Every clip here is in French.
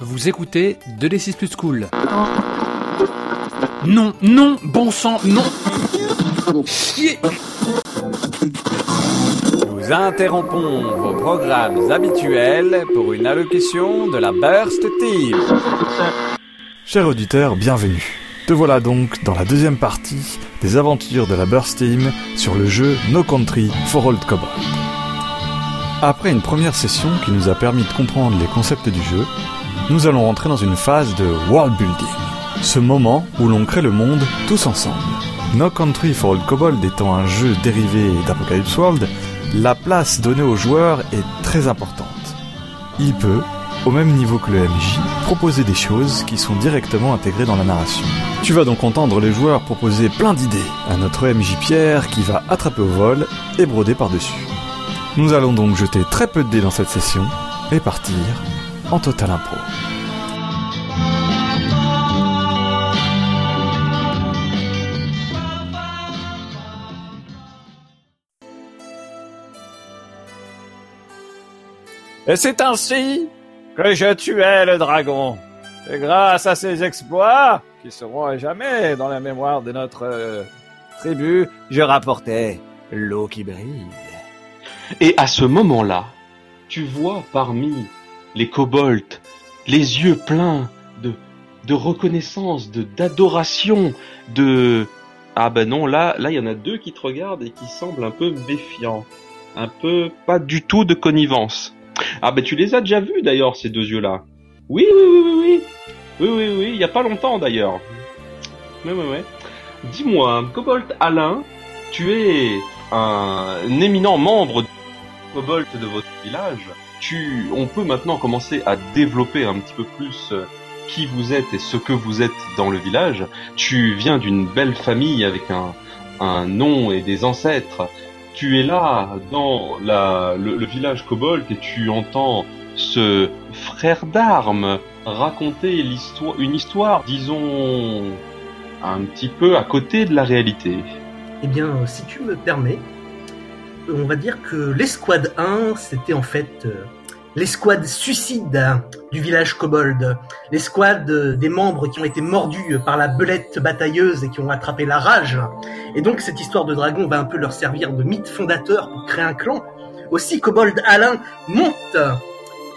Vous écoutez De les 6 plus cool. Non, non, bon sang, non. Chier. Nous interrompons vos programmes habituels pour une allocution de la Burst Team. Chers auditeurs, bienvenue. Te voilà donc dans la deuxième partie des aventures de la Burst Team sur le jeu No Country for Old Cobalt. Après une première session qui nous a permis de comprendre les concepts du jeu, nous allons rentrer dans une phase de world building. Ce moment où l'on crée le monde tous ensemble. No Country for Old Cobalt étant un jeu dérivé d'Apocalypse World, la place donnée aux joueurs est très importante. Il peut, au même niveau que le MJ, proposer des choses qui sont directement intégrées dans la narration. Tu vas donc entendre les joueurs proposer plein d'idées à notre MJ Pierre qui va attraper au vol et broder par-dessus. Nous allons donc jeter très peu de dés dans cette session et partir en total impro. Et c'est ainsi que je tuais le dragon. Et grâce à ces exploits, qui seront à jamais dans la mémoire de notre euh, tribu, je rapportais l'eau qui brille. Et à ce moment-là, tu vois parmi les kobolds les yeux pleins de, reconnaissance, de d'adoration, de ah ben non là là il y en a deux qui te regardent et qui semblent un peu méfiants, un peu pas du tout de connivence. Ah ben tu les as déjà vus d'ailleurs ces deux yeux-là. Oui oui oui oui oui oui oui oui il y a pas longtemps d'ailleurs. Oui oui oui. Dis-moi, Kobold Alain, tu es un éminent membre du Kobold de votre village. Tu, on peut maintenant commencer à développer un petit peu plus euh, qui vous êtes et ce que vous êtes dans le village. Tu viens d'une belle famille avec un, un nom et des ancêtres. Tu es là dans le, village Kobold et tu entends ce frère d'armes raconter une histoire, disons, un petit peu à côté de la réalité. Eh bien, si tu me permets, on va dire que l'escouade 1, c'était en fait euh, l'escouade suicide du village Kobold. L'escouade des membres qui ont été mordus par la belette batailleuse et qui ont attrapé la rage. Et donc, cette histoire de dragon va un peu leur servir de mythe fondateur pour créer un clan. Aussi, Kobold Alain monte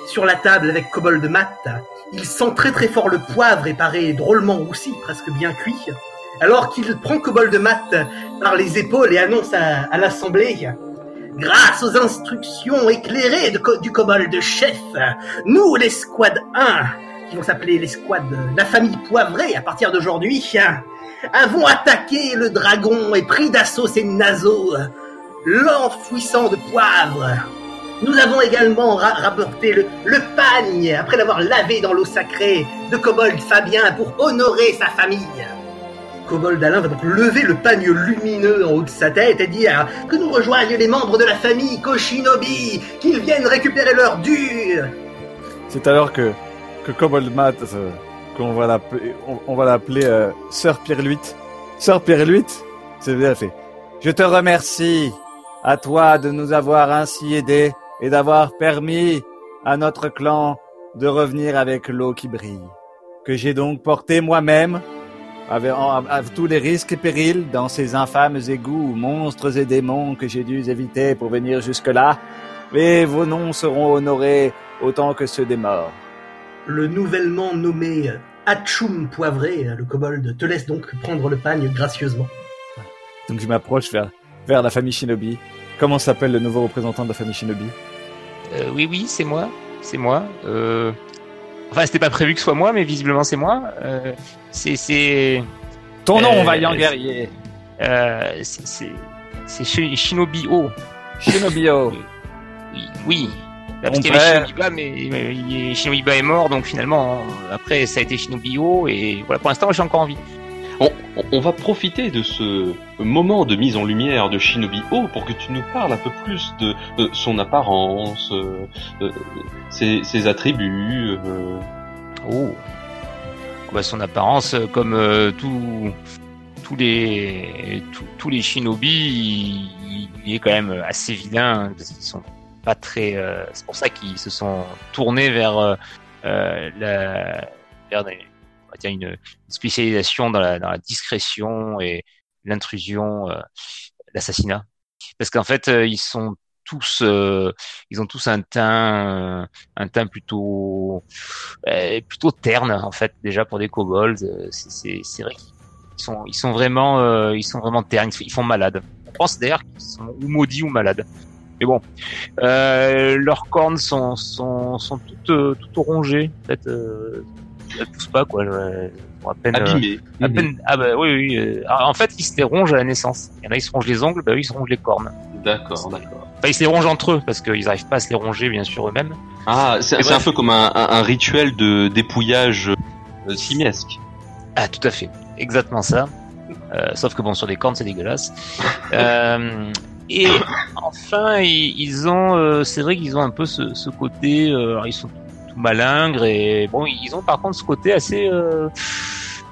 sur la table avec Kobold Matt. Il sent très très fort le poivre et paraît drôlement roussi, presque bien cuit. Alors qu'il prend Kobold Matt par les épaules et annonce à l'assemblée Grâce aux instructions éclairées de du kobold chef, nous, l'escouade 1, qui vont s'appeler l'escouade de la famille poivrée à partir d'aujourd'hui, avons attaqué le dragon et pris d'assaut ses naseaux, l'enfouissant de poivre. Nous avons également ra- rapporté le, le pagne, après l'avoir lavé dans l'eau sacrée, de kobold Fabien pour honorer sa famille. Kobold Alain va donc lever le pagne lumineux en haut de sa tête et dire que nous rejoignent les membres de la famille Koshinobi, qu'ils viennent récupérer leur dû. C'est alors que, que Kobold Matt, euh, qu'on va l'appeler, on, va l'appeler euh, Sœur Pierre-Luite. Sœur Pierre-Luite, c'est bien fait. Je te remercie, à toi de nous avoir ainsi aidés et d'avoir permis à notre clan de revenir avec l'eau qui brille, que j'ai donc porté moi-même avec, tous les risques et périls dans ces infâmes égouts, monstres et démons que j'ai dû éviter pour venir jusque-là. Et vos noms seront honorés autant que ceux des morts. Le nouvellement nommé Hatchoum Poivré, le kobold, te laisse donc prendre le pagne gracieusement. Donc je m'approche vers, vers la famille Shinobi. Comment s'appelle le nouveau représentant de la famille Shinobi? Euh, oui, oui, c'est moi. C'est moi. Euh... Enfin, c'était pas prévu que ce soit moi, mais visiblement c'est moi. Euh, c'est c'est Ton nom, Euh, vaillant c'est- guerrier. euh, c'est c'est c'est Shi- Shinobi O. Shinobio. Oui, oui. Là, Mon parce qu'il y avait. Shinobiba, mais, Shinobiba est mort, donc finalement, euh, après, ça a été Shinobi O, et voilà, pour l'instant, suis encore en vie. On, on- va profiter de ce moment de mise en lumière de Shinobi O pour que tu nous parles un peu plus de, de son apparence, euh, euh, ses, ses attributs. euh. Oh. Bah, son apparence, euh, comme euh, tout- tous les tous- les shinobi, il, est quand même assez vilain qu'ils sont pas très. euh, c'est pour ça qu'ils se sont tournés vers euh, euh, la, vers des- on va dire une, spécialisation dans la, discrétion et l'intrusion, euh, l'assassinat. Parce qu'en fait, euh, ils sont tous, euh, ils ont tous un teint, euh, un teint plutôt, euh, plutôt terne en fait déjà pour des kobolds. euh, c'est- vrai qu'ils sont, ils sont vraiment, euh, ils sont vraiment ternes. Ils font malade. On pense d'ailleurs qu'ils sont ou maudits ou malades. Mais bon, euh, leurs cornes sont toutes euh, toutes rongées. Euh, elles poussent pas quoi. Je- à peine, euh, Abîmé. à Mhm. peine, ah bah oui, oui. euh, alors, en fait, ils se les rongent à la naissance. Il y en a, ils se rongent les ongles, bah oui, ils se rongent les cornes. D'accord, d'accord. Enfin, ils se les rongent entre eux, parce qu'ils n'arrivent pas à se les ronger, bien sûr, eux-mêmes. Ah, c'est un peu comme un, un- un rituel de dépouillage euh, simiesque. Ah, tout à fait. Exactement ça. Euh, sauf que bon, sur des cornes, c'est dégueulasse. Euh, et enfin, ils, ils ont, euh, c'est vrai qu'ils ont un peu ce, ce côté, euh, alors ils sont malingres et bon, ils ont par contre ce côté assez, euh,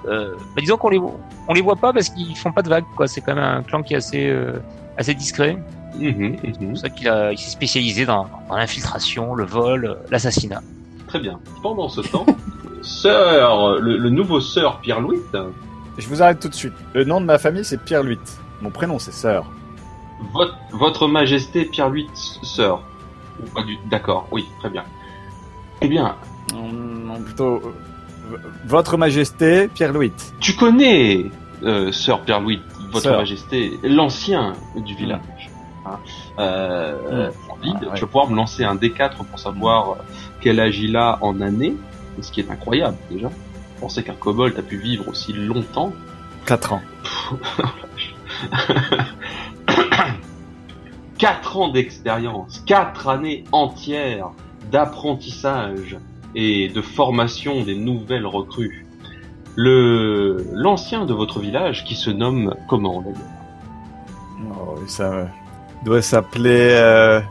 euh, bah, disons qu'on les, on les voit pas parce qu'ils font pas de vagues, quoi. C'est quand même un clan qui est assez, euh, assez discret. Mhm. C'est pour ça qu'il a, il s'est spécialisé dans, dans l'infiltration, le vol, l'assassinat. Très bien. Pendant ce temps, sœur, le, le nouveau sœur Pierre-Louis, Je vous arrête tout de suite. Le nom de ma famille, c'est Pierre Luit. Mon prénom, c'est Sœur. votre, votre majesté Pierre-Louis sœur. Ou pas du- D'accord, oui, très bien. Eh bien, Non, plutôt... euh, Votre Majesté, Pierre Louis. tu connais, euh, sœur Pierre-Louis, votre Sœur. majesté, l'ancien du village. Hein euh, David, Ah, ouais. Tu vas pouvoir me lancer un D4 pour savoir euh, quel âge il a en années, ce qui est incroyable déjà. Penser qu'un kobold a pu vivre aussi longtemps. 4 ans. Quatre ans d'expérience, quatre années entières d'apprentissage et de formation des nouvelles recrues. Le l'ancien de votre village qui se nomme comment d'ailleurs? Oh, ça euh, doit s'appeler euh,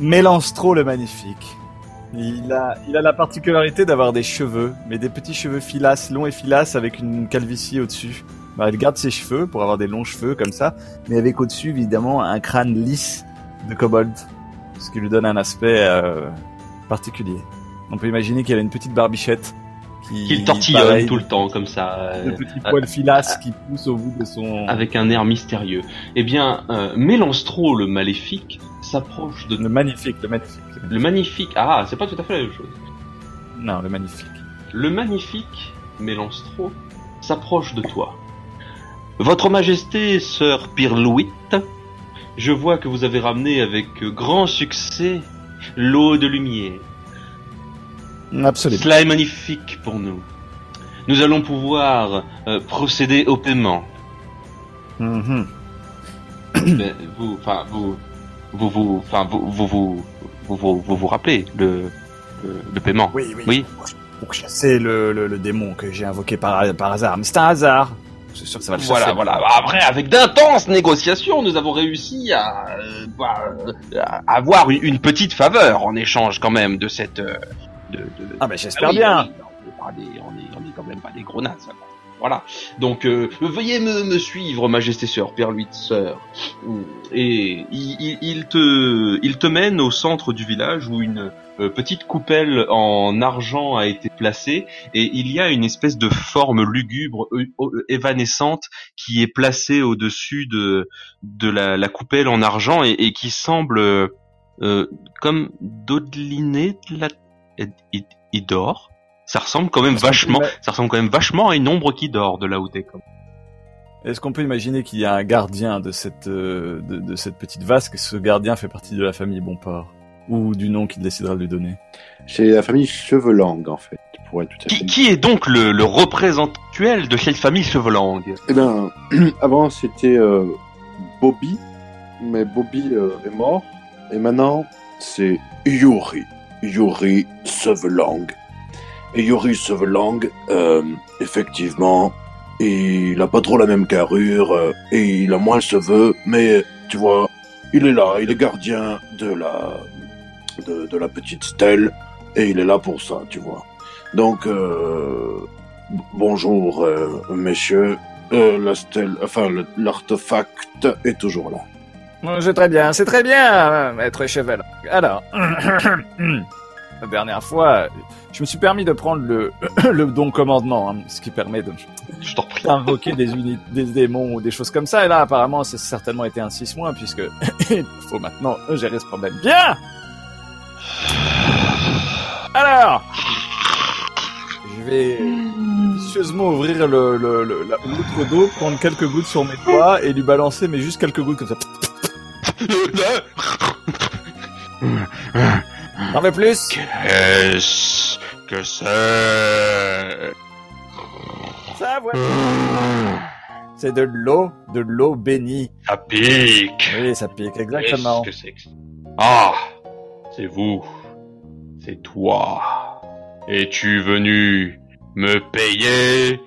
le Magnifique. Il a, il a la particularité d'avoir des cheveux, mais des petits cheveux filasses, longs et filasses, avec une calvitie au-dessus. Bah, il garde ses cheveux pour avoir des longs cheveux comme ça, mais avec au-dessus évidemment un crâne lisse de kobold, ce qui lui donne un aspect euh, particulier. On peut imaginer qu'il a une petite barbichette qui Qu'il tortillonne pareil, tout le temps comme ça, euh, petits poils filasses qui poussent au bout de son. avec un air mystérieux. Eh bien, euh, Mélanstro le maléfique s'approche de Le magnifique, le magnifique. le magnifique. le magnifique. Ah, c'est pas tout à fait la même chose. Non, le magnifique. Le magnifique Mélanstro s'approche de toi. Votre Majesté, sœur Pirlouit, je vois que vous avez ramené avec grand succès l'eau de lumière. Absolument. Cela est magnifique pour nous. Nous allons pouvoir euh, procéder au paiement. Mhm. Mais vous, enfin, vous, vous, vous, enfin, vous, vous, vous, vous, vous, vous vous rappelez le, le, le paiement. Oui, oui. Oui. Pour chasser le, le, le démon que j'ai invoqué par, par hasard. Mais c'est un hasard. C'est sûr que ça va le Voilà, chasser. voilà. Après, avec d'intenses négociations, nous avons réussi à, euh, bah, à avoir une, une petite faveur en échange quand même de cette. euh, de, de- Ah, ben j'espère Ah oui, bien. oui, on, est on, quand même pas des gros nazes, quoi. Voilà. Donc, euh, veuillez me, suivre, Majesté Sœur, Père Louis Sœur. Et il, te, il te mène au centre du village où une euh, petite coupelle en argent a été placée et il y a une espèce de forme lugubre, euh, évanescente, qui est placée au-dessus de, de la, coupelle en argent et, qui semble euh, comme dodeliner de la il- il dort. Ça ressemble quand même Est-ce qu'on peut vachement, ça ressemble quand même vachement à une ombre qui dort de là où t'es. Comme. Est-ce qu'on peut imaginer qu'il y a un gardien de cette, euh, de, de cette petite vasque? Ce gardien fait partie de la famille Bonport Ou du nom qu'il décidera de lui donner? C'est la famille Chevelang, en fait, pour être tout à Qui, fait. qui est donc le, le représentant actuel de cette famille Chevelang? Eh ben, avant c'était euh, Bobby, mais Bobby euh, est mort. Et maintenant, c'est Yuri. Yuri Sevelang. Et Yuri Sevelang, euh, effectivement, il a pas trop la même carrure, euh, et il a moins le cheveux, mais tu vois, il est là, il est gardien de la, de, la petite stèle, et il est là pour ça, tu vois. Donc, euh, bonjour, euh, messieurs. La stèle, enfin, l'artefact est toujours là. C'est très bien, c'est très bien, maître cheval. Alors, la dernière fois, je me suis permis de prendre le, le don commandement, hein, ce qui permet de d'invoquer des des démons ou des choses comme ça. Et là, apparemment, ça a certainement été un 6 mois, puisque il faut maintenant gérer ce problème. Bien Alors, je vais vicieusement ouvrir le, le, le, la l'autre d'eau, prendre quelques gouttes sur mes doigts et lui balancer, mais juste quelques gouttes comme ça. T'en veux plus? Qu'est-ce que c'est? Ça, voilà. C'est de l'eau, de l'eau bénie. Ça pique. Oui, ça pique, exactement. Qu'est-ce que c'est Ah, c'est vous. C'est toi. Es-tu venu me payer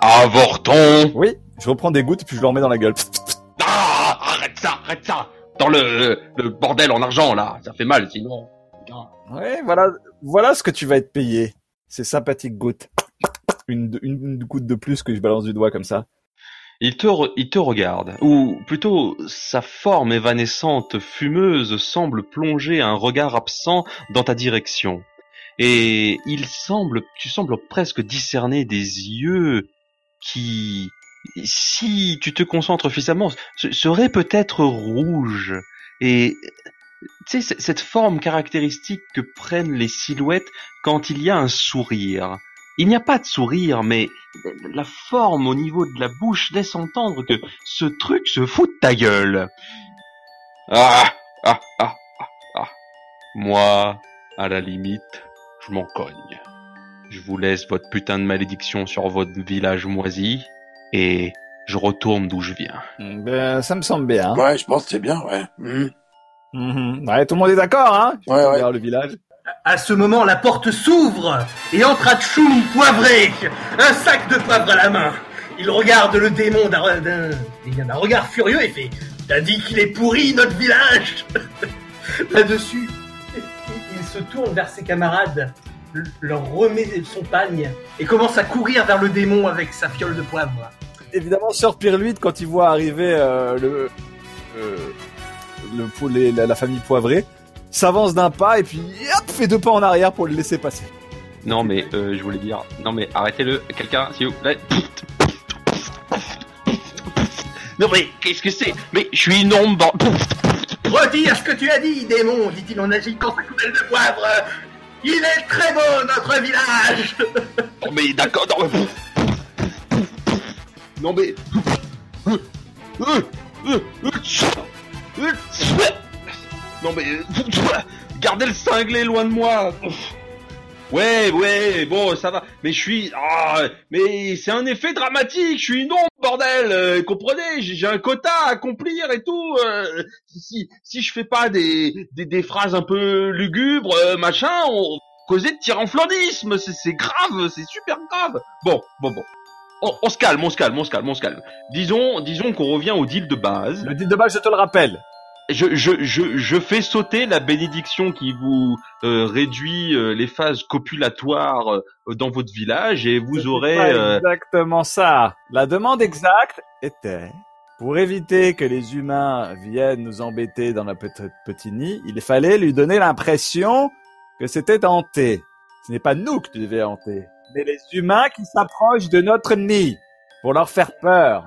avorton Oui, je reprends des gouttes puis je le remets dans la gueule. Ah, arrête ça, arrête ça. Dans le, le bordel en argent là, ça fait mal sinon. Ouais, voilà, voilà ce que tu vas être payé. Ces sympathiques gouttes. Une, une, une goutte de plus que je balance du doigt comme ça. Il te, re- il te regarde, ou plutôt sa forme évanescente, fumeuse, semble plonger un regard absent dans ta direction. Et il semble, tu sembles presque discerner des yeux qui, si tu te concentres suffisamment, se- seraient peut-être rouges. Et tu sais, cette forme caractéristique que prennent les silhouettes quand il y a un sourire. Il n'y a pas de sourire, mais la forme au niveau de la bouche laisse entendre que ce truc se fout de ta gueule. Ah, ah, ah, ah, ah. Moi, à la limite, je m'en cogne. Je vous laisse votre putain de malédiction sur votre village moisi et je retourne d'où je viens. Ben, ça me semble bien. Ouais, je pense que c'est bien, ouais. Mhm. Mhm. Ouais, tout le monde est d'accord, hein Ouais, ouais. Vers le village. À ce moment, la porte s'ouvre et entre Atchoum poivré, un sac de poivre à la main. Il regarde le démon d'un d'un- d'un regard furieux et fait T'as dit qu'il est pourri notre village Là-dessus, il se tourne vers ses camarades, leur remet son pagne et commence à courir vers le démon avec sa fiole de poivre. Évidemment, Sir Pirluide, quand il voit arriver euh, le, euh, le poulet, la, la famille poivrée, s'avance d'un pas et puis hop, fait deux pas en arrière pour le laisser passer. Non mais euh, je voulais dire, non mais arrêtez-le, quelqu'un, s'il vous plaît. Non mais qu'est-ce que c'est Mais je suis une ombre. Retire ce que tu as dit, démon, dit-il en agitant sa coupelle de poivre. Il est très beau, notre village Non mais d'accord, non mais... Non mais... Non mais... Gardez le cinglé loin de moi Ouais, ouais, bon, ça va. Mais je suis... Ah, mais c'est un effet dramatique, je suis une bordel euh, Comprenez, j'ai un quota à accomplir et tout. euh, si, si je fais pas des, des, phrases un peu lugubres, euh, machin, on causait de tyranflandisme, c'est c'est grave, c'est super grave. Bon, bon, bon. On, on se calme, on se calme, on se calme, on se calme. Disons, disons qu'on revient au deal de base. Le deal de base, je te le rappelle. Je, je, je, je fais sauter la bénédiction qui vous euh, réduit euh, les phases copulatoires euh, dans votre village et vous aurez... pas euh, exactement ça. La demande exacte était pour éviter que les humains viennent nous embêter dans notre petit, petit nid, il fallait lui donner l'impression que c'était hanté. Ce n'est pas nous que tu devais hanter, mais les humains qui s'approchent de notre nid pour leur faire peur.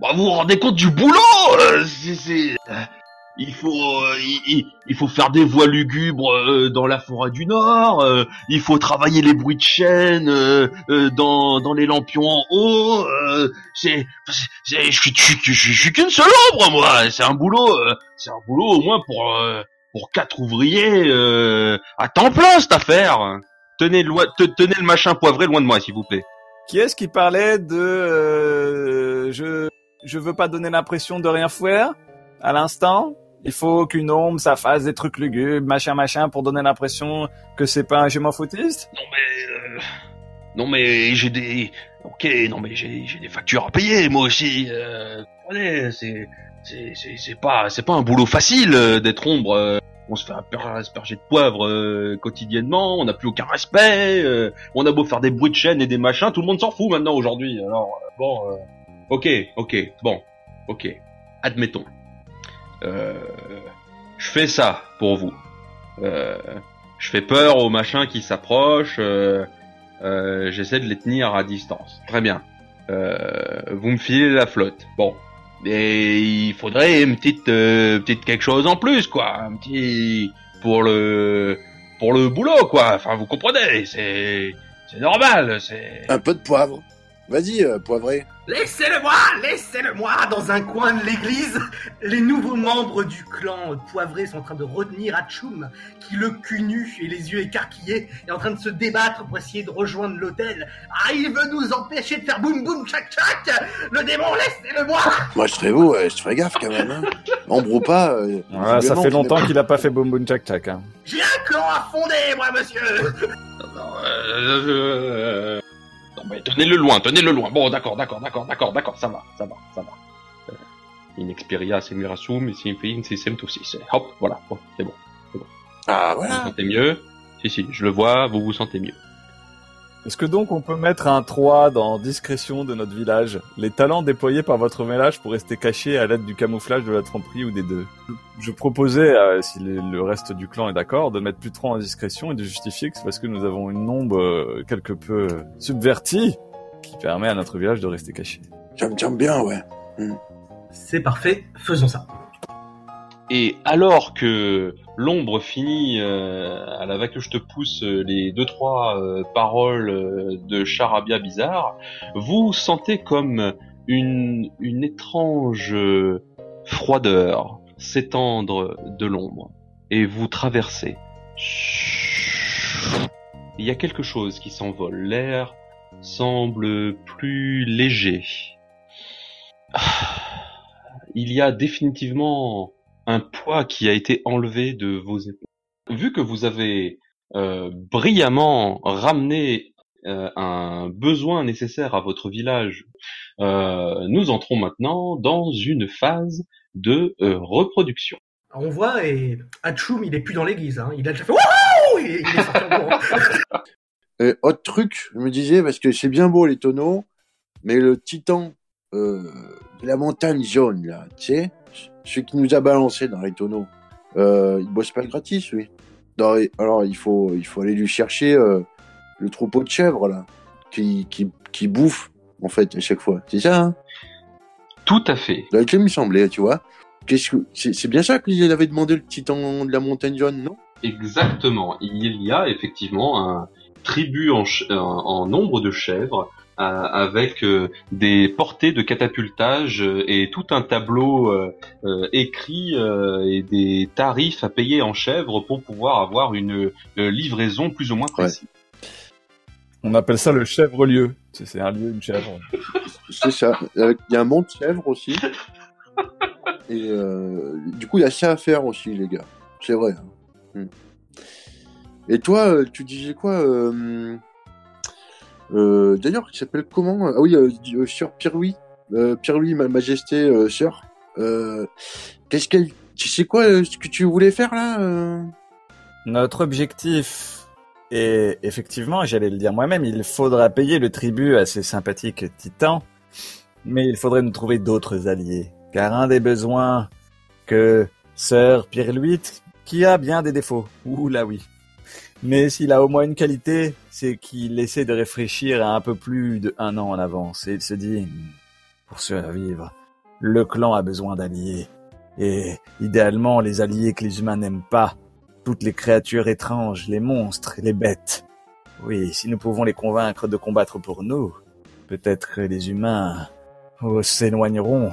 Bah, vous vous rendez compte du boulot euh, c'est, c'est- euh, Il faut, euh, il, il- faut faire des voies lugubres euh, dans la forêt du Nord. euh, il faut travailler les bruits de chaîne euh, dans, dans les lampions en haut. c'est, c'est- je suis, je, je, je suis qu'une seule ombre, moi. C'est un boulot, c'est un boulot au moins pour pour quatre ouvriers à temps plein cette affaire. Tenez, loin, te- tenez le machin poivré loin de moi, s'il vous plaît. Qui est-ce qui parlait de euh, je je veux pas donner l'impression de rien faire? À l'instant Il faut qu'une ombre ça fasse des trucs lugubres, machin machin pour donner l'impression que c'est pas un je m'en foutiste? Non mais euh, non mais j'ai des ok non mais j'ai j'ai des factures à payer moi aussi. Euh, comprenez, c'est c'est c'est c'est pas c'est pas un boulot facile euh, d'être ombre. On se fait asper- asperger de poivre euh, quotidiennement, on n'a plus aucun respect. euh, on a beau faire des bruits de chaîne et des machins, tout le monde s'en fout maintenant aujourd'hui. Alors euh, bon, ok ok bon ok admettons. Je fais ça pour vous. Je fais peur aux machins qui s'approchent. J'essaie de les tenir à distance. Très bien. Vous me filez la flotte. Bon. Et il faudrait une petite, euh, petite quelque chose en plus, quoi. Un petit pour le pour le boulot, quoi. Enfin, vous comprenez. C'est c'est normal. C'est Un peu de poivre. Vas-y, euh, poivré. Laissez-le-moi Laissez-le-moi Dans un coin de l'église, les nouveaux membres du clan poivré sont en train de retenir Hachoum, qui le cul nu et les yeux écarquillés est en train de se débattre pour essayer de rejoindre l'hôtel. Ah, il veut nous empêcher de faire boum boum tchac tchac Le démon, laissez-le-moi Moi, je serais vous, ouais, je ferais gaffe quand même. Hein. Embro pas. euh, Voilà, ça fait longtemps qu'il a pas fait boum boum tchac tchac. Hein. J'ai un clan à fonder, moi, monsieur Non, euh, euh, non, mais tenez-le loin, tenez-le loin. Bon, d'accord, d'accord, d'accord, d'accord, d'accord, ça va, ça va, ça va. Euh, In experia semirasum, et si in system to six. Hop, voilà, bon, c'est bon. pas- Ah, Vous vous voilà. sentez mieux? Si, si, je le vois, vous vous sentez mieux. Est-ce que donc on peut mettre un 3 dans discrétion de notre village? Les talents déployés par votre village pour rester cachés à l'aide du camouflage de la tromperie ou des deux? Je proposais, euh, si le le reste du clan est d'accord, de mettre plus 3 en discrétion et de justifier que c'est parce que nous avons une nombre euh, quelque peu euh, subvertie qui permet à notre village de rester caché. J'aime j'aime bien, ouais. C'est parfait, faisons ça. Et alors que l'ombre finit euh, à la va que je te pousse euh, les deux trois euh, paroles euh, de charabia bizarre, vous sentez comme une, une étrange euh, froideur s'étendre de l'ombre et vous traversez. Il y a quelque chose qui s'envole. L'air semble plus léger. Ah. Il y a définitivement un poids qui a été enlevé de vos épaules. Vu que vous avez euh, brillamment ramené euh, un besoin nécessaire à votre village, euh, nous entrons maintenant dans une phase de euh, reproduction. On voit, et Hachoum, il est plus dans l'église, hein. il a déjà fait Wouhou il est sorti en courant. Et autre truc, je me disais, parce que c'est bien beau les tonneaux, mais le titan euh, de la montagne jaune, là, tu sais, celui qui nous a balancé dans les tonneaux, euh, il bosse pas gratis, lui. Non, et- alors, il faut, il faut aller lui chercher euh, le troupeau de chèvres, là, qui, qui, qui bouffe, en fait, à chaque fois. C'est ça, hein? Tout à fait. Dans lequel il me semblait, tu vois. Qu'est-ce que, c'est, bien ça qu'il avait demandé le titan de la montagne jaune, non? Exactement. Il y a effectivement un tribu en, ch- en- nombre de chèvres avec euh, des portées de catapultage euh, et tout un tableau euh, euh, écrit euh, et des tarifs à payer en chèvres pour pouvoir avoir une euh, livraison plus ou moins précise. On appelle ça le chèvre-lieu. C'est c'est un lieu, une chèvre. C'est ça. Il y a un mont de chèvres aussi. Et euh, du coup, il y a ça à faire aussi, les gars. C'est vrai. hein. Hmm. Et toi, tu disais quoi euh, euh, D'ailleurs, il s'appelle comment Ah oui, euh, euh, Sœur Pierre-Louis. Euh, Pierre-Louis, ma majesté, euh. Euh, Qu'est-ce qu'elle... Tu sais quoi euh, ce que tu voulais faire là euh? Notre objectif est effectivement, j'allais le dire moi-même, il faudra payer le tribut à ces sympathiques titans, mais il faudrait nous trouver d'autres alliés. Car un des besoins que Sœur Pierre-Louis, qui a bien des défauts, ouh là oui, mais s'il a au moins une qualité, c'est qu'il essaie de réfléchir à un peu plus de un an en avance, et il se dit, pour survivre, le clan a besoin d'alliés. Et idéalement, les alliés que les humains n'aiment pas, toutes les créatures étranges, les monstres, les bêtes. Oui, si nous pouvons les convaincre de combattre pour nous, peut-être que les humains oh, s'éloigneront,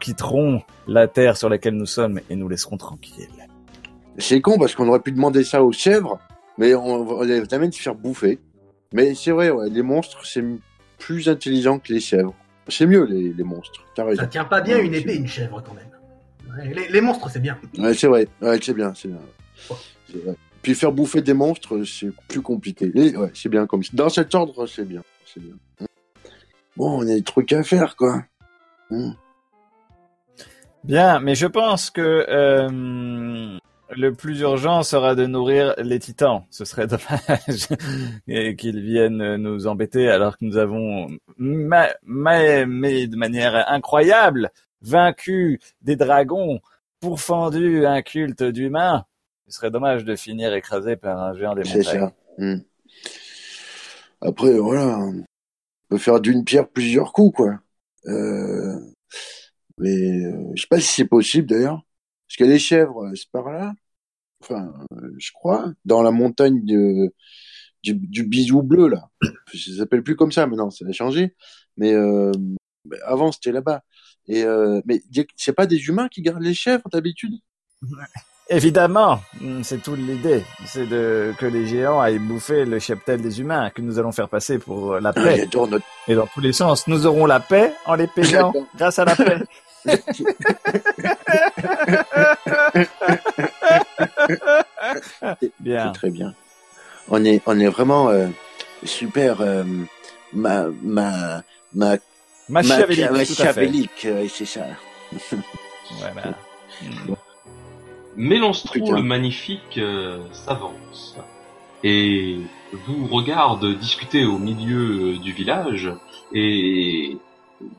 quitteront la terre sur laquelle nous sommes et nous laisseront tranquilles. C'est con parce qu'on aurait pu demander ça aux chèvres, mais on va les amène se faire bouffer. Mais c'est vrai, ouais, les monstres, c'est plus intelligent que les chèvres. C'est mieux, les, les monstres. T'as raison. Ça tient pas bien une épée, une chèvre, quand même. Ouais, Les, les monstres, c'est bien. Ouais, c'est vrai. Ouais, c'est bien, c'est bien. Vrai. Puis faire bouffer des monstres, c'est plus compliqué. Ouais, c'est bien comme ça. Dans cet ordre, c'est bien. C'est bien. Bon, on a des trucs à faire, quoi. Hmm. Bien, mais je pense que euh, le plus urgent sera de nourrir les titans. Ce serait dommage et qu'ils viennent nous embêter alors que nous avons, ma- ma- mais de manière incroyable, vaincu des dragons, pourfendu un culte d'humains Il serait dommage de finir écrasé par un géant des C'est montagnes. ça. Hmm. Après, voilà, on peut faire d'une pierre plusieurs coups, quoi. Euh, mais euh, je sais pas si c'est possible d'ailleurs, parce que les chèvres, euh, c'est par là. Enfin, euh, je crois, dans la montagne de, du, du bisou bleu là. Ça s'appelle plus comme ça maintenant, ça a changé. Mais euh, avant c'était là-bas. Et euh, mais c'est pas des humains qui gardent les chèvres d'habitude? Évidemment, mm, c'est toute l'idée. C'est de que les géants aillent bouffer le cheptel des humains que nous allons faire passer pour la Ah, paix. Notre. Et dans tous les sens, nous aurons la paix en les payant grâce à la paix. Bien. C'est très bien. On est, on est vraiment euh, super. euh, ma, ma, ma, Machiavélique, ma- tout à fait. machiavélique, euh, c'est ça. Voilà. Le magnifique euh, s'avance et vous regarde discuter au milieu du village et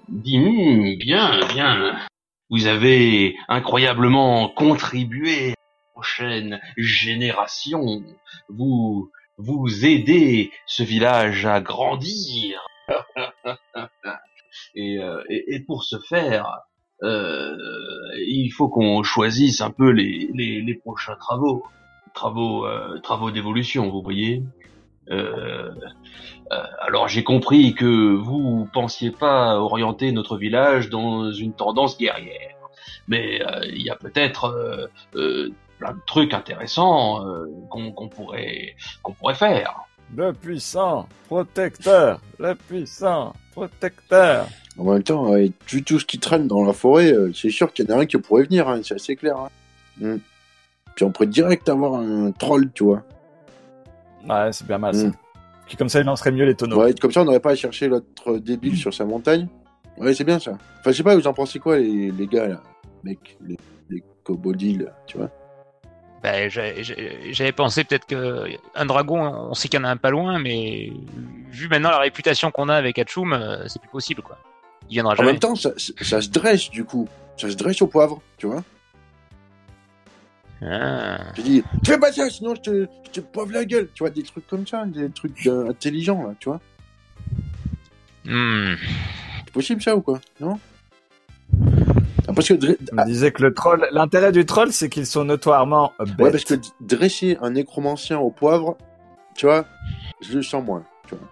dit bien, bien, vous avez incroyablement contribué à la prochaine génération. Vous vous aidez ce village à grandir. et, euh, et, et pour ce faire, euh, il faut qu'on choisisse un peu les prochains travaux, travaux, euh, travaux d'évolution, vous voyez. Euh, euh, alors j'ai compris que vous pensiez pas orienter notre village dans une tendance guerrière, mais euh, il y a peut-être euh, euh, plein de trucs intéressants euh, qu'on pourrait qu'on pourrait faire. Le puissant protecteur, le puissant protecteur. En même temps, avec tout, tout ce qui traîne dans la forêt, c'est sûr qu'il y en a un qui pourrait venir, hein, c'est assez clair. Hein. Mm. Puis on pourrait direct avoir un troll, tu vois. Ouais, c'est bien mal ça. Mm. Qui comme ça, il lancerait mieux les tonneaux. Ouais, comme ça, on n'aurait pas à chercher l'autre débile sur sa montagne. Ouais, c'est bien ça. Enfin, je sais pas, vous en pensez quoi, les, les gars, là? Mec, les, les kobolds, là, tu vois? Bah, j'ai- J'avais pensé peut-être que un dragon, on sait qu'il y en a un pas loin, mais vu maintenant la réputation qu'on a avec Hachoum, euh, c'est plus possible quoi. Il viendra En jamais. même temps, ça, ça- ça se dresse, du coup. Ça se dresse au poivre, tu vois? Ah. Je dis, tu fais pas ça, sinon je te, je te poivre la gueule. Tu vois, des trucs comme ça, des trucs euh, intelligents, là, tu vois Hmm. C'est possible, ça, ou quoi? Non? Ah, Parce que On disait que le troll, l'intérêt du troll, c'est qu'ils sont notoirement bêtes. Ouais, parce que dresser un nécromancien au poivre, tu vois, je le sens moins. Tu vois.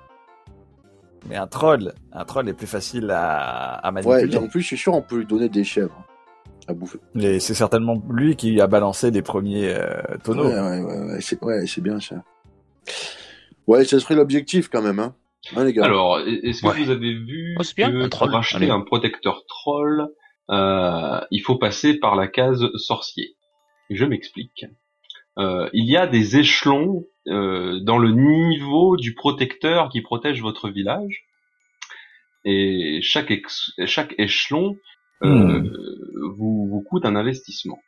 Mais un troll, un troll est plus facile à, à Ouais, manipuler. et en plus, je suis sûr, on peut lui donner des chèvres à bouffer. Et c'est certainement lui qui a balancé les premiers euh, tonneaux. Ouais, ouais, ouais, ouais, c'est ouais, bien ça. Ouais, ça serait l'objectif quand même, hein. Hein, les gars Alors, est-ce que Ouais. vous avez vu Oh, bien, que un troll. pour acheter Allez. un protecteur troll, euh, il faut passer par la case sorcier Je m'explique. Euh, il y a des échelons euh, dans le niveau du protecteur qui protège votre village, et chaque chaque échelon euh, vous, vous coûte un investissement.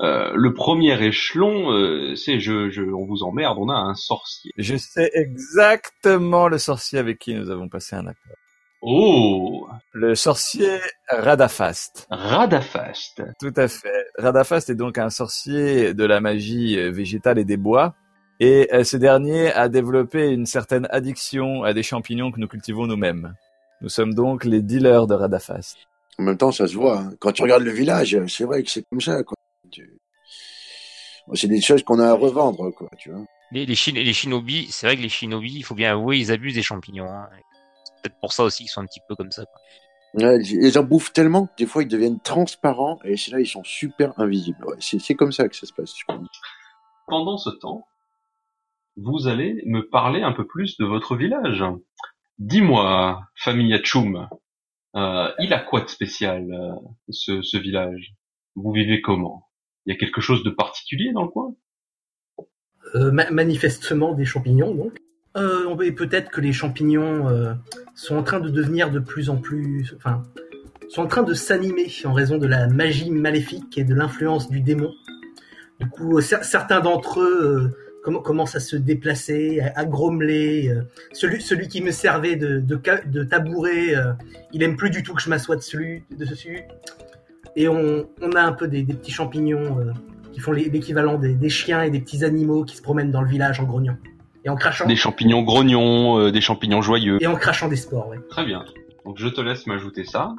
Euh, le premier échelon, euh, c'est je, je, on vous emmerde, on a un sorcier. Je sais exactement le sorcier avec qui nous avons passé un accord. Oh, Le sorcier Radafast. Radafast. Tout à fait. Radafast est donc un sorcier de la magie végétale et des bois. Et euh, ce dernier a développé une certaine addiction à des champignons que nous cultivons nous-mêmes. Nous sommes donc les dealers de Radafast. En même temps, ça se voit. hein. Quand tu regardes le village, c'est vrai que c'est comme ça, quoi. Tu- C'est des choses qu'on a à revendre, quoi, tu vois. Les, les, shin- les shinobi, c'est vrai que les shinobi, il faut bien avouer, ils abusent des champignons. hein. C'est peut-être pour ça aussi qu'ils sont un petit peu comme ça. Quoi. Ouais, ils en bouffent tellement que des fois ils deviennent transparents et c'est là ils sont super invisibles. Ouais, c'est c'est comme ça que ça se passe, je pense. Pendant ce temps, vous allez me parler un peu plus de votre village. Dis-moi, famille Hachoum, euh, il a quoi de spécial, euh, ce, ce village? Vous vivez comment? Il y a quelque chose de particulier dans le coin? Euh, ma- manifestement des champignons, donc. Euh, et peut-être que les champignons euh, sont en train de devenir de plus en plus, enfin, sont en train de s'animer en raison de la magie maléfique et de l'influence du démon. Du coup, cer- certains d'entre eux euh, comm- commencent à se déplacer, à, à grommeler. euh. celui, celui qui me servait de, de, tabouret, euh, il aime plus du tout que je m'assoie dessus. dessus. Et on, on a un peu des, des petits champignons euh, qui font l'équivalent des, des chiens et des petits animaux qui se promènent dans le village en grognant et en crachant Des champignons grognons, euh, des champignons joyeux. et en crachant des spores. Ouais. Très bien. Donc je te laisse m'ajouter ça.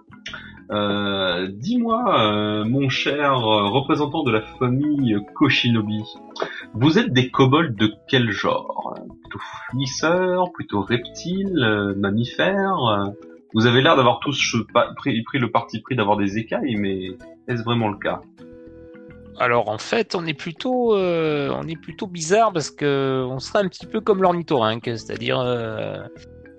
Euh, Dis-moi, euh, mon cher euh, représentant de la famille Koshinobi, vous êtes des kobolds de quel genre? Plutôt finisseurs, plutôt reptiles, mammifères Vous avez l'air d'avoir tous pris, le parti pris d'avoir des écailles, mais est-ce vraiment le cas? Alors en fait, on est plutôt, on est plutôt bizarre parce que on serait un petit peu comme l'ornithorynque, c'est-à-dire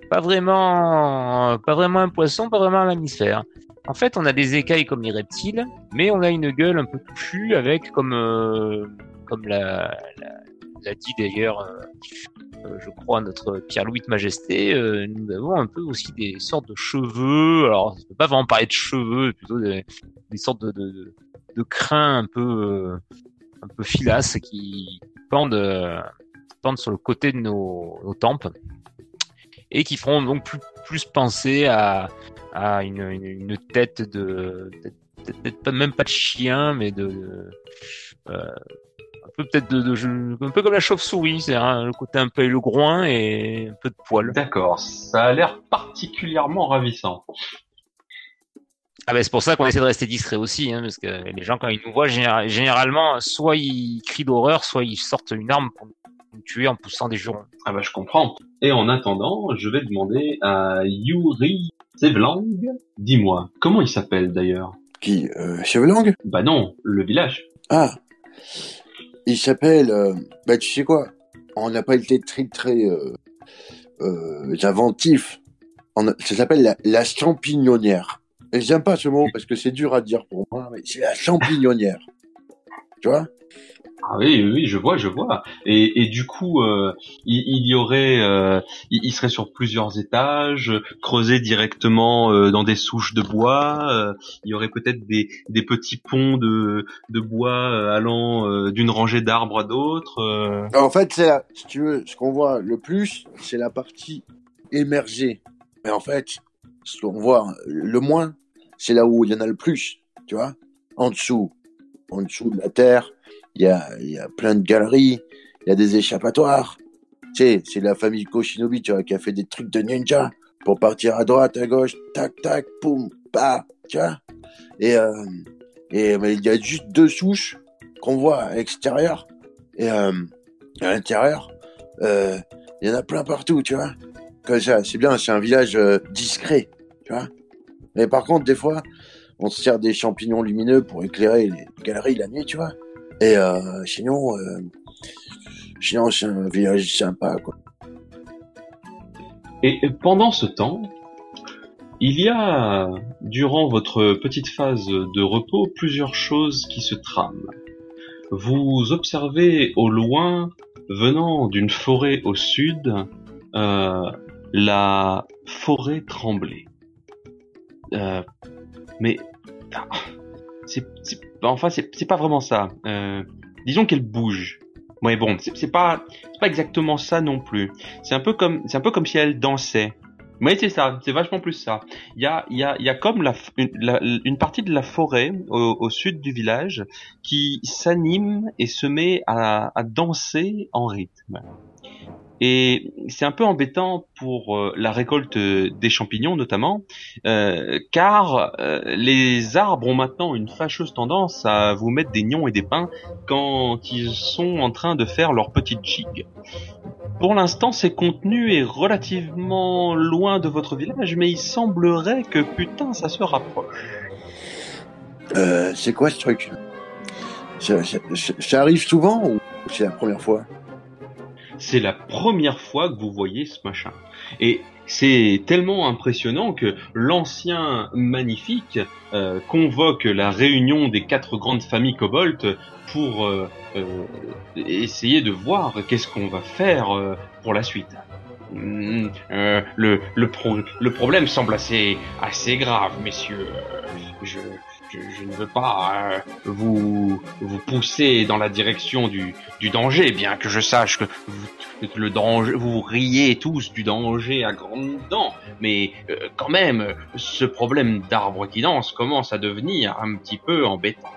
pas vraiment, pas vraiment un poisson, pas vraiment un mammifère. En fait, on a des écailles comme les reptiles, mais on a une gueule un peu touffue avec comme, euh, comme l'a, l'a- l'a dit d'ailleurs, euh, euh, je crois notre Pierre-Louis de Majesté, euh, nous avons un peu aussi des sortes de cheveux. Alors, on peut pas vraiment parler de cheveux, plutôt des, des sortes de, de, de- de crins un peu euh, un peu filasses qui pendent euh, pendent sur le côté de nos, nos tempes et qui feront donc plus plus penser à à une, une, une tête de peut-être- même pas de chien mais de, de, euh, un peu peut-être de, de- un peu comme la chauve-souris c'est le côté un peu le groin et un peu de poil D'accord, ça a l'air particulièrement ravissant. Ah ben c'est pour ça qu'on essaie de rester discret aussi, hein, parce que les gens quand ils nous voient général- généralement, soit ils crient d'horreur, soit ils sortent une arme pour nous tuer en poussant des jurons. Ah bah je comprends. Et en attendant, je vais demander à Yuri Sevlang, dis-moi, comment il s'appelle d'ailleurs? Qui euh, Chevelang Bah non, le village. Ah Il s'appelle... euh, bah tu sais quoi? On n'a pas été très très euh, euh, inventif. On a- ça s'appelle la, la champignonnière. Et j'aime pas ce mot parce que c'est dur à dire pour moi, mais c'est la champignonnière. tu vois? Ah oui, oui, je vois, je vois. Et, du coup, euh, il, y aurait, euh, il, serait sur plusieurs étages, creusé directement euh, dans des souches de bois. il y aurait peut-être des, petits ponts de, bois allant d'une rangée d'arbres à d'autres. En fait, si tu veux, ce qu'on voit le plus, c'est la partie émergée. Mais en fait, ce qu'on voit le moins, c'est là où il y en a le plus, tu vois. En dessous, en dessous de la terre, il y a, y a plein de galeries, il y a des échappatoires. Tu sais, c'est la famille Koshinobi, tu vois, qui a fait des trucs de ninja pour partir à droite, à gauche, tac, tac, poum, pa, tu vois. Et, euh, et il y a juste deux souches qu'on voit à l'extérieur. Et euh, à l'intérieur, euh, il y en a plein partout, tu vois. Comme ça, c'est bien, c'est un village euh, discret, tu vois. Mais par contre, des fois, on se sert des champignons lumineux pour éclairer les galeries la nuit, tu vois. Et euh, sinon, euh, c'est un village sympa, quoi. Et pendant ce temps, il y a, durant votre petite phase de repos, plusieurs choses qui se trament. Vous observez au loin, venant d'une forêt au sud, euh, la forêt tremblée. Euh, mais c'est, c'est- enfin, c'est, pas vraiment ça. Euh, disons qu'elle bouge. Ouais, bon, c'est, pas, pas exactement ça non plus. C'est un peu comme, c'est un peu comme si elle dansait. Oui, c'est ça, c'est vachement plus ça. Il y a, y a, y a comme une, partie de la forêt au, sud du village qui s'anime et se met à danser en rythme. Et c'est un peu embêtant pour euh, la récolte des champignons notamment, euh, car euh, les arbres ont maintenant une fâcheuse tendance à vous mettre des nions et des pins quand ils sont en train de faire leur petite gigue. Pour l'instant, c'est contenu est relativement loin de votre village, mais il semblerait que putain, ça se rapproche. Euh, c'est quoi ce truc? Ça arrive souvent ou c'est la première fois? C'est la première fois que vous voyez ce machin. Et c'est tellement impressionnant que l'ancien magnifique euh, convoque la réunion des quatre grandes familles kobolds pour euh, euh, essayer de voir qu'est-ce qu'on va faire pour la suite. Hmm, le, le, pro- le problème semble assez, assez grave, messieurs. Je, je, ne veux pas euh, vous, vous pousser dans la direction du, du danger, bien que je sache que vous, le danger, vous riez tous du danger à grandes dents, mais euh, quand même, ce problème d'arbre qui danse commence à devenir un petit peu embêtant.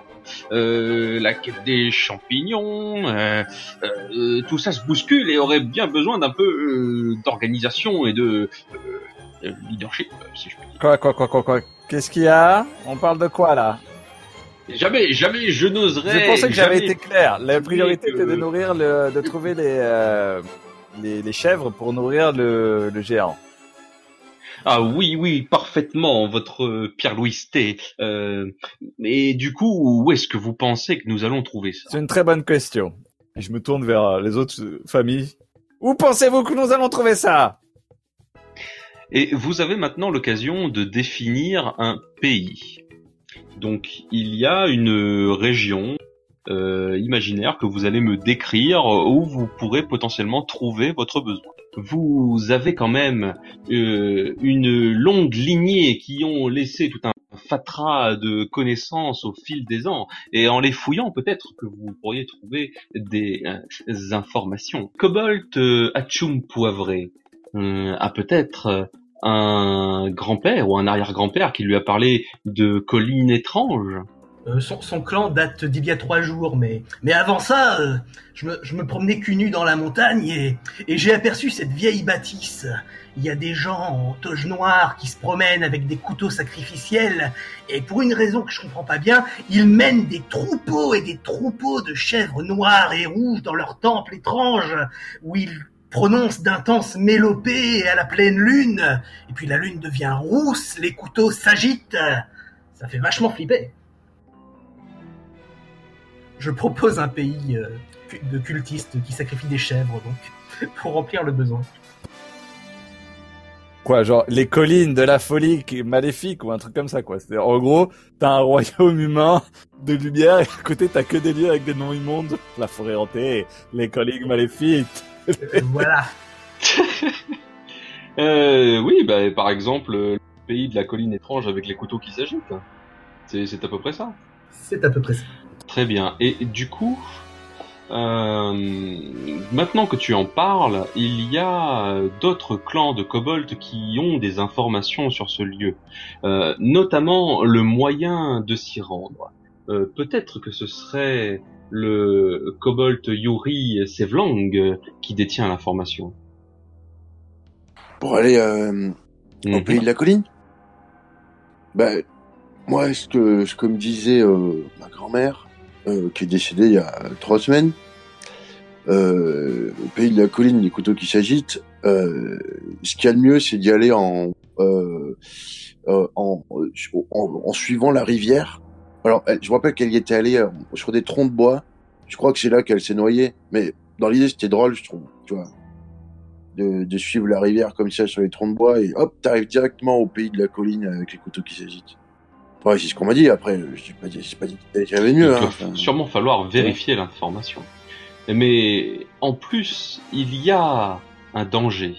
euh, la quête des champignons, euh, euh, tout ça se bouscule et aurait bien besoin d'un peu euh, d'organisation et de euh, leadership, si je peux dire. Quoi, quoi, quoi, quoi, quoi Qu'est-ce qu'il y a On parle de quoi là Jamais, jamais je n'oserais. Je pensais que j'avais été clair. La priorité était de nourrir le, de trouver les, euh, les, les chèvres pour nourrir le, le géant. Ah oui, oui, parfaitement, votre euh, Pierre-Louis T. Euh, mais du coup, où est-ce que vous pensez que nous allons trouver ça? C'est une très bonne question. Et je me tourne vers euh, les autres euh, familles. Où pensez-vous que nous allons trouver ça? Et vous avez maintenant l'occasion de définir un pays. Donc, il y a une région euh, imaginaire que vous allez me décrire où vous pourrez potentiellement trouver votre besoin. Vous avez quand même euh, une longue lignée qui ont laissé tout un fatras de connaissances au fil des ans, et en les fouillant, peut-être que vous pourriez trouver des euh, informations. Cobalt euh, Hatchoum Poivré euh, a peut-être un grand-père ou un arrière-grand-père qui lui a parlé de collines étranges. Euh, son, clan date d'il y a trois jours, mais, mais avant ça, euh, je, me, je me promenais cul nu dans la montagne et, et j'ai aperçu cette vieille bâtisse. Il y a des gens en toge noire qui se promènent avec des couteaux sacrificiels et pour une raison que je comprends pas bien, ils mènent des troupeaux et des troupeaux de chèvres noires et rouges dans leur temple étrange où ils prononcent d'intenses mélopées à la pleine lune et puis la lune devient rousse, les couteaux s'agitent. Ça fait vachement flipper. Je propose un pays euh, de cultistes qui sacrifient des chèvres, donc, pour remplir le besoin. Quoi, genre les collines de la folie maléfique ou un truc comme ça, quoi. C'est en gros, t'as un royaume humain de lumière et à côté t'as que des lieux avec des noms immondes, la forêt hantée, les collines maléfiques. Euh, voilà. Euh, oui, bah, par exemple, euh, le pays de la colline étrange avec les couteaux qui s'agitent. C'est, à peu près ça. C'est à peu près ça. Très bien. Et du coup, euh, maintenant que tu en parles, il y a d'autres clans de kobolds qui ont des informations sur ce lieu, Euh, notamment le moyen de s'y rendre. Euh, Peut-être que ce serait le kobold Yuri Sevlang qui détient l'information. Pour aller euh, au Mhm. pays de la colline? Bah, moi, ce que, ce que me disait euh, ma grand-mère, euh, qui est décédée il y a trois semaines, au pays de la colline, les couteaux qui s'agitent, ce qu'il y a de mieux, c'est d'y aller en, en, en, en suivant la rivière. Alors, je me rappelle qu'elle y était allée euh, sur des troncs de bois. Je crois que c'est là qu'elle s'est noyée. Mais dans l'idée, c'était drôle, je trouve. Tu vois de, de suivre la rivière comme ça sur les troncs de bois et hop, t'arrives directement au pays de la colline avec les couteaux qui s'agitent. Ouais, c'est ce qu'on m'a dit. Après, je sais pas dit, c'est pas dit avait mieux. Il Hein. va sûrement falloir vérifier l'information. Mais en plus, il y a un danger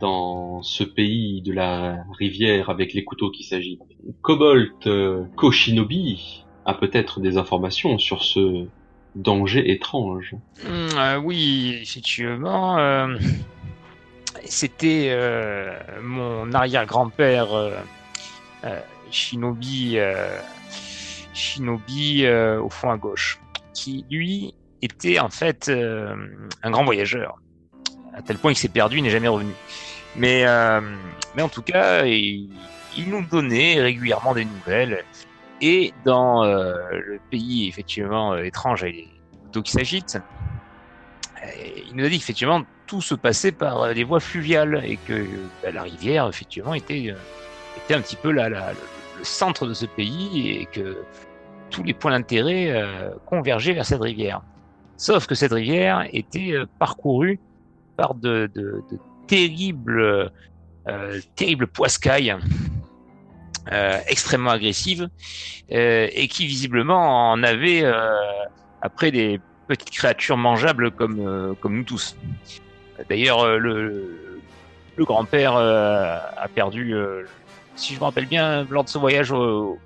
dans ce pays de la rivière avec les couteaux qui s'agitent. Cobalt euh, Koshinobi a peut-être des informations sur ce danger étrange. Hmm, euh, oui, effectivement. euh, C'était euh, mon arrière-grand-père euh, Shinobi, Shinobi au fond à gauche, qui lui était en fait un grand voyageur, à tel point qu'il s'est perdu, il n'est jamais revenu. Mais, euh, mais en tout cas, il, nous donnait régulièrement des nouvelles. Et dans euh, le pays effectivement euh, étrange avec les qui il nous a dit qu'effectivement tout se passait par des voies fluviales et que bah, la rivière effectivement était, était un petit peu la, le, centre de ce pays et que tous les points d'intérêt convergeaient vers cette rivière. Sauf que cette rivière était parcourue par de, terribles, euh, terribles poiscailles euh, extrêmement agressives euh, et qui visiblement en avaient euh, après des petites créatures mangeables comme, comme nous tous. D'ailleurs, le, le grand-père a perdu, si je me rappelle bien, lors de ce voyage, au,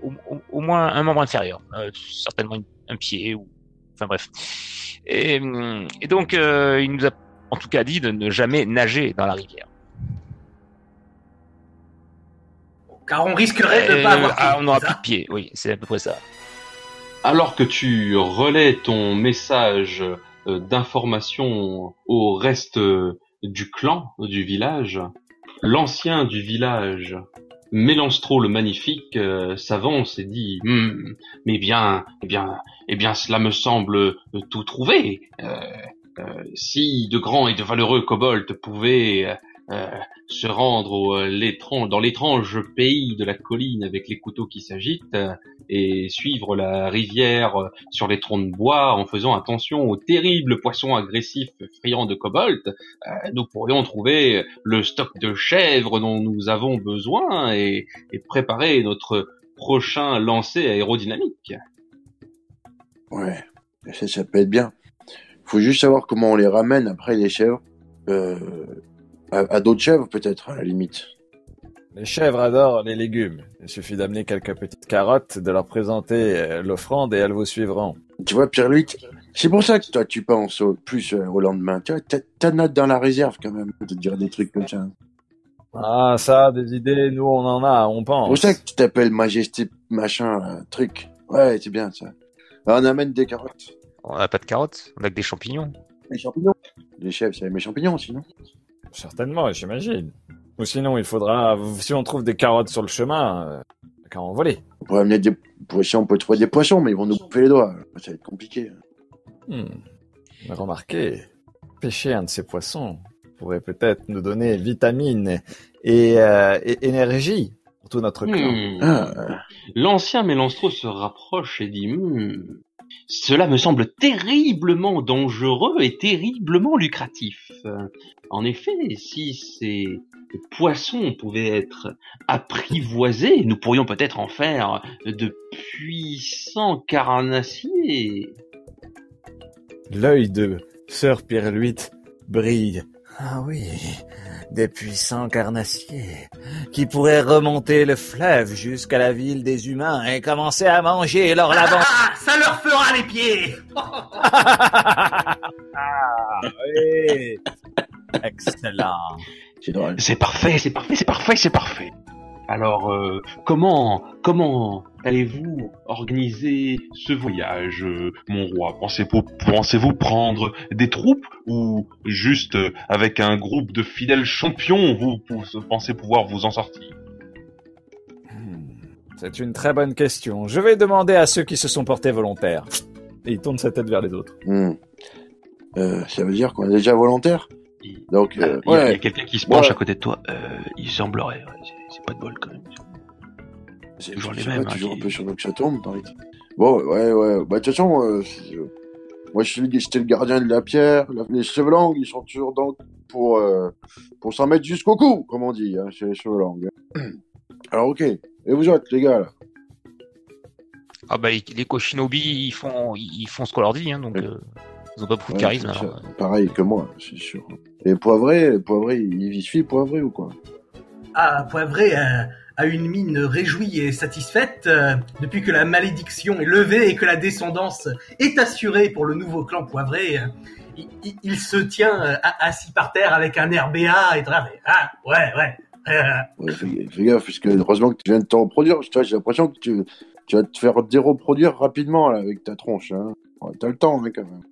moins un membre inférieur, certainement un pied ou, enfin bref. Et, donc, il nous a en tout cas dit de ne jamais nager dans la rivière. Car on risquerait de Euh, pas avoir ah, pied, on n'aura plus de pied, oui, c'est à peu près ça. alors que tu relais ton message euh, d'information au reste euh, du clan du village, l'ancien du village, Mélanstro le magnifique, euh, s'avance et dit Hmm, mais bien, eh bien, eh bien, cela me semble euh, tout trouvé. Euh, euh, si de grands et de valeureux kobolds pouvaient euh, se rendre euh, dans l'étrange pays de la colline avec les couteaux qui s'agitent euh, et suivre la rivière euh, sur les troncs de bois en faisant attention aux terribles poissons agressifs friands de euh, nous pourrions trouver le stock de chèvres dont nous avons besoin et, préparer notre prochain lancer aérodynamique. Ouais, ça peut être bien. Faut juste savoir comment on les ramène après les chèvres. Euh, à, à d'autres chèvres peut-être à la limite. Les chèvres adorent les légumes. Il suffit d'amener quelques petites carottes, de leur présenter euh, l'offrande et elles vous suivront. Tu vois, Pierre-Louis, c'est pour ça que toi tu penses au- plus euh, au lendemain. Tu vois, t'as- t'as note dans la réserve quand même de dire des trucs comme ça. Ah, ça, des idées, nous on en a, on C'est pense. pour ça que tu t'appelles Majesté machin truc. Ouais, c'est bien ça. Alors, on amène des carottes. On n'a pas de carottes, on a que des champignons. Des champignons. Les chèvres, c'est mes champignons sinon. Certainement, j'imagine. Ou sinon, il faudra, si on trouve des carottes sur le chemin, euh, qu'à en voler. On pourrait amener des poissons, on peut trouver des poissons, mais ils vont nous bouffer les doigts. Ça va être compliqué. Hmm. Remarquez, pêcher un de ces poissons pourrait peut-être nous donner vitamines et, euh, et énergie pour tout notre clan. Hmm. Ah, L'ancien Mélanstro se rapproche et dit Hmm, Cela me semble terriblement dangereux et terriblement lucratif. En effet, si ces poissons pouvaient être apprivoisés, nous pourrions peut-être en faire de puissants carnassiers. L'œil de Sœur Pierre-Luit brille. Ah oui, des puissants carnassiers qui pourraient remonter le fleuve jusqu'à la ville des humains et commencer à manger leur lavant. Ah, ça leur fera les pieds Ah oui, excellent. c'est drôle. C'est parfait, c'est parfait, c'est parfait, c'est parfait. Alors, euh, comment, comment allez-vous organiser ce voyage, euh, mon roi? Pensez-vous, pensez-vous prendre des troupes? Ou juste euh, avec un groupe de fidèles champions, vous, pensez pouvoir vous en sortir? Hmm, C'est une très bonne question. Je vais demander à ceux qui se sont portés volontaires. Et il tourne sa tête vers les autres. Hmm. Euh, ça veut dire qu'on est déjà volontaire Il Donc, il y a, euh, il y a ouais. quelqu'un qui se penche Ouais. à côté de toi. Euh, il semblerait, c'est pas de bol quand même. C'est toujours je les mêmes, pas, hein, toujours qui- un peu sur nous que ça tombe dans les... Bon, ouais, ouais. Bah, de toute façon, euh, euh, moi, je suis le- j'étais le gardien de la pierre. La- Les cheveux longs, ils sont toujours dans pour euh, pour s'en mettre jusqu'au cou, comme on dit, hein, chez les cheveux longs. Alors, ok. Et vous autres, les gars, là? Ah bah les, les Koshinobi ils font ils, font ce qu'on leur dit hein, donc Ouais. euh, ils ont pas beaucoup de Ouais, charisme alors. Pareil que moi, c'est sûr. Et poivré, poivré, il vit poivré ou quoi? Ah, Poivré a, une mine réjouie et satisfaite euh, depuis que la malédiction est levée et que la descendance est assurée pour le nouveau clan Poivré. euh, il, se tient euh, assis par terre avec un air béat et travé. Ah, ouais, ouais. Ouais, fais, gaffe, parce que heureusement que tu viens de te reproduire. Tu vois, J'ai l'impression que tu, vas te faire déreproduire rapidement avec ta tronche. Hein. T'as le temps, mais quand même.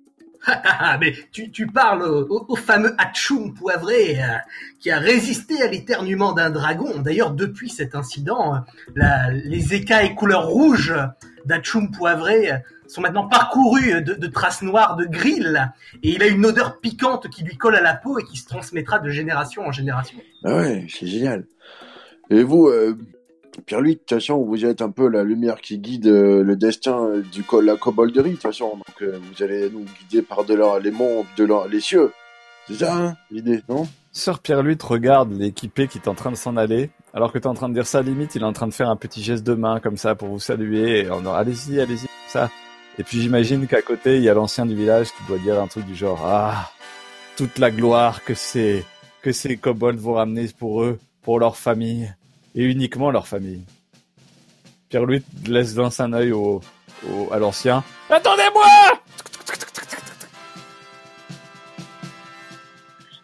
Ah, mais tu, parles au, fameux Hatchoum poivré euh, qui a résisté à l'éternuement d'un dragon. D'ailleurs, depuis cet incident, les écailles couleur rouge d'Hatchoum poivré sont maintenant parcourues de, de traces noires de grill et il a une odeur piquante qui lui colle à la peau et qui se transmettra de génération en génération. Ah ouais, c'est génial. Et vous, euh, Pierre-Louis, de toute façon, vous êtes un peu la lumière qui guide euh, le destin euh, du co la cobolderie, de toute façon. Donc, euh, vous allez nous guider par de les mondes, de les cieux. C'est ça, hein, l'idée, non? Sœur Pierre-Luit regarde l'équipé qui est en train de s'en aller. Alors que tu es en train de dire ça, limite, il est en train de faire un petit geste de main comme ça pour vous saluer. Et on allez-y, allez-y, ça. Et puis j'imagine qu'à côté, il y a l'ancien du village qui doit dire un truc du genre, ah, toute la gloire que ces, que ces kobolds vont ramener pour eux, pour leur famille, et uniquement leur famille. Pierre-Louis laisse lance un œil au, à l'ancien. Attendez-moi!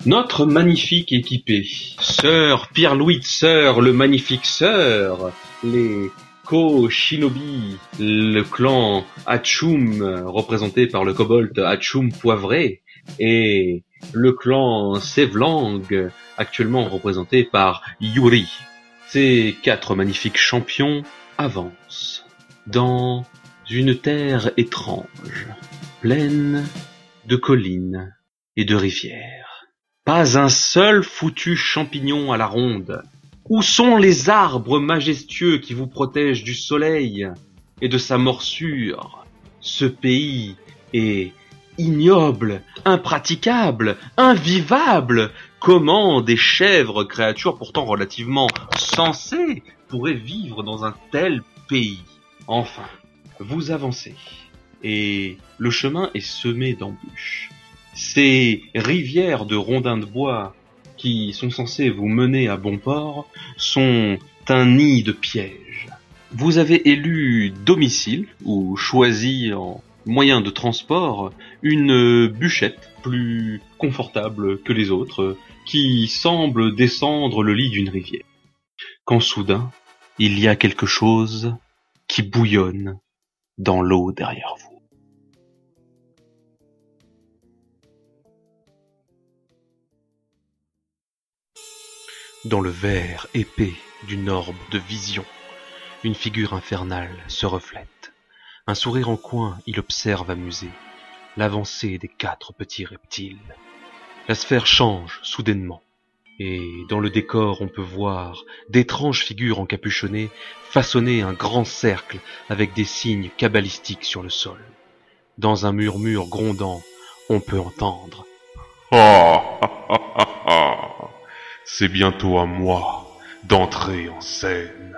Notre magnifique équipé, sœur Pierre-Louis Sœur, le magnifique sœur, les, Ko Shinobi, le clan Hachum, représenté par le kobold Hachum Poivré, et le clan Sevlang, actuellement représenté par Yuri. Ces quatre magnifiques champions avancent dans une terre étrange, pleine de collines et de rivières. Pas un seul foutu champignon à la ronde. Où sont les arbres majestueux qui vous protègent du soleil et de sa morsure? Ce pays est ignoble, impraticable, invivable. Comment des chèvres, créatures pourtant relativement sensées, pourraient vivre dans un tel pays? Enfin, vous avancez, et le chemin est semé d'embûches. Ces rivières de rondins de bois qui sont censées vous mener à bon port sont un nid de pièges. Vous avez élu domicile ou choisi en moyen de transport une bûchette plus confortable que les autres qui semble descendre le lit d'une rivière. Quand soudain, il y a quelque chose qui bouillonne dans l'eau derrière vous. Dans le verre épais d'une orbe de vision, une figure infernale se reflète. Un sourire en coin, il observe amusé l'avancée des quatre petits reptiles. La sphère change soudainement, et dans le décor on peut voir d'étranges figures encapuchonnées façonner un grand cercle avec des signes cabalistiques sur le sol. Dans un murmure grondant, on peut entendre Ah, ah, ah, ah. C'est bientôt à moi d'entrer en scène.